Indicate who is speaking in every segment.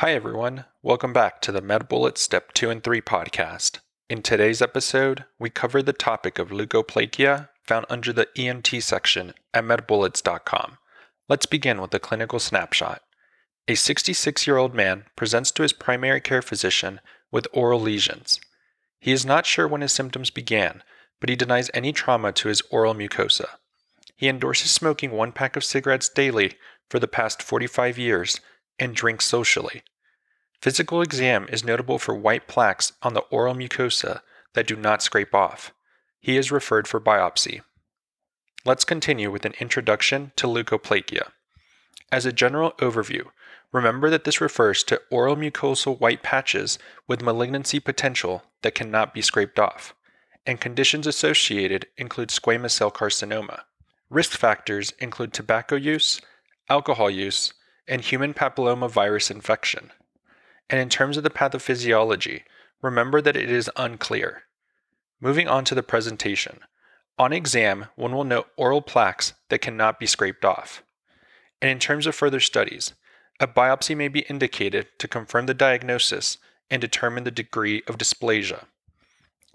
Speaker 1: Hi, everyone. Welcome back to the MedBullets Step 2 and 3 podcast. In today's episode, we cover the topic of leukoplakia found under the ENT section at medbullets.com. Let's begin with a clinical snapshot. A 66 year old man presents to his primary care physician with oral lesions. He is not sure when his symptoms began, but he denies any trauma to his oral mucosa. He endorses smoking one pack of cigarettes daily for the past 45 years and drink socially. Physical exam is notable for white plaques on the oral mucosa that do not scrape off. He is referred for biopsy. Let's continue with an introduction to leukoplakia. As a general overview, remember that this refers to oral mucosal white patches with malignancy potential that cannot be scraped off, and conditions associated include squamous cell carcinoma. Risk factors include tobacco use, alcohol use, and human papillomavirus infection. And in terms of the pathophysiology, remember that it is unclear. Moving on to the presentation. On exam, one will note oral plaques that cannot be scraped off. And in terms of further studies, a biopsy may be indicated to confirm the diagnosis and determine the degree of dysplasia.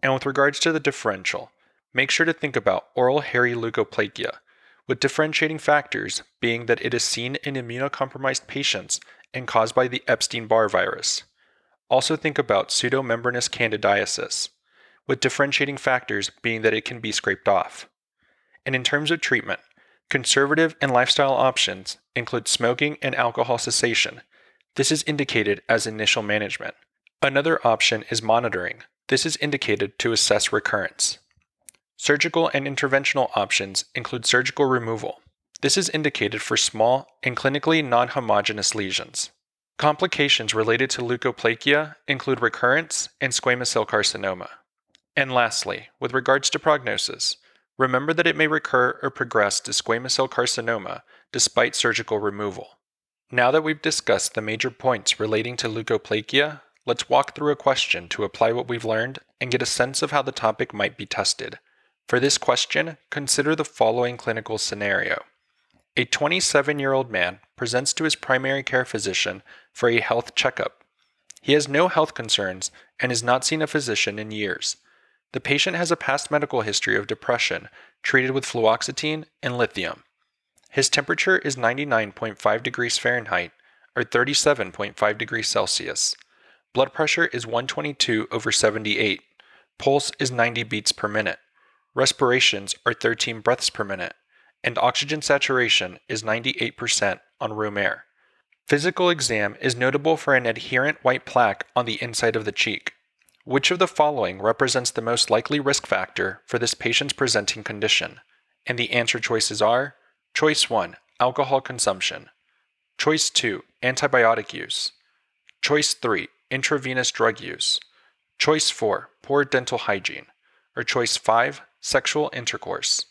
Speaker 1: And with regards to the differential, make sure to think about oral hairy leukoplakia, with differentiating factors being that it is seen in immunocompromised patients and caused by the Epstein Barr virus. Also, think about pseudomembranous candidiasis, with differentiating factors being that it can be scraped off. And in terms of treatment, conservative and lifestyle options include smoking and alcohol cessation. This is indicated as initial management. Another option is monitoring. This is indicated to assess recurrence. Surgical and interventional options include surgical removal. This is indicated for small and clinically non homogeneous lesions. Complications related to leukoplakia include recurrence and squamous cell carcinoma. And lastly, with regards to prognosis, remember that it may recur or progress to squamous cell carcinoma despite surgical removal. Now that we've discussed the major points relating to leukoplakia, let's walk through a question to apply what we've learned and get a sense of how the topic might be tested. For this question, consider the following clinical scenario. A 27 year old man presents to his primary care physician for a health checkup. He has no health concerns and has not seen a physician in years. The patient has a past medical history of depression treated with fluoxetine and lithium. His temperature is 99.5 degrees Fahrenheit or 37.5 degrees Celsius. Blood pressure is 122 over 78. Pulse is 90 beats per minute. Respirations are 13 breaths per minute. And oxygen saturation is 98% on room air. Physical exam is notable for an adherent white plaque on the inside of the cheek. Which of the following represents the most likely risk factor for this patient's presenting condition? And the answer choices are Choice 1 Alcohol consumption. Choice 2 Antibiotic use. Choice 3 Intravenous drug use. Choice 4 Poor dental hygiene. Or choice 5 Sexual intercourse.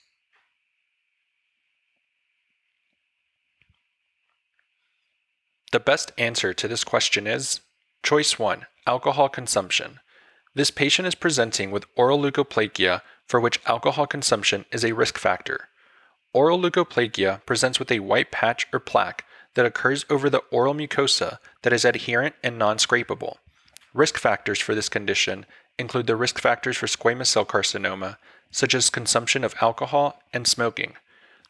Speaker 1: The best answer to this question is Choice 1 Alcohol consumption. This patient is presenting with oral leukoplakia for which alcohol consumption is a risk factor. Oral leukoplakia presents with a white patch or plaque that occurs over the oral mucosa that is adherent and non scrapable. Risk factors for this condition include the risk factors for squamous cell carcinoma, such as consumption of alcohol and smoking.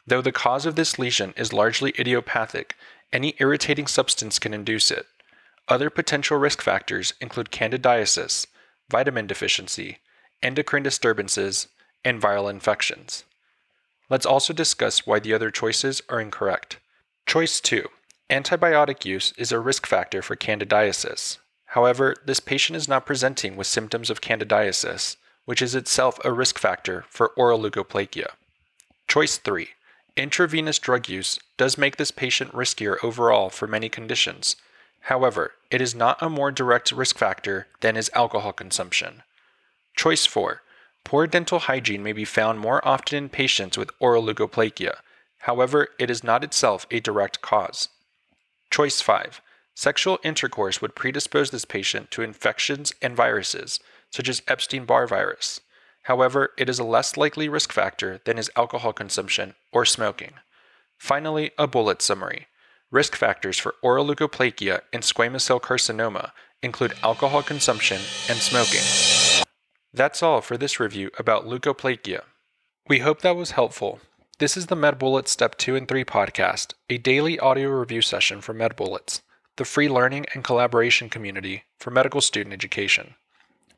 Speaker 1: Though the cause of this lesion is largely idiopathic, any irritating substance can induce it. Other potential risk factors include candidiasis, vitamin deficiency, endocrine disturbances, and viral infections. Let's also discuss why the other choices are incorrect. Choice 2 Antibiotic use is a risk factor for candidiasis. However, this patient is not presenting with symptoms of candidiasis, which is itself a risk factor for oral leukoplakia. Choice 3 Intravenous drug use does make this patient riskier overall for many conditions, However, it is not a more direct risk factor than is alcohol consumption. Choice 4. Poor dental hygiene may be found more often in patients with oral leukoplakia. However, it is not itself a direct cause. Choice 5. Sexual intercourse would predispose this patient to infections and viruses, such as Epstein Barr virus. However, it is a less likely risk factor than is alcohol consumption or smoking. Finally, a bullet summary. Risk factors for oral leukoplakia and squamous cell carcinoma include alcohol consumption and smoking. That's all for this review about leukoplakia. We hope that was helpful. This is the MedBullets Step 2 and 3 podcast, a daily audio review session for MedBullets, the free learning and collaboration community for medical student education.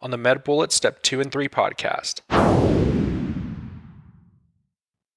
Speaker 1: on the MedBullets Step 2 and 3 podcast.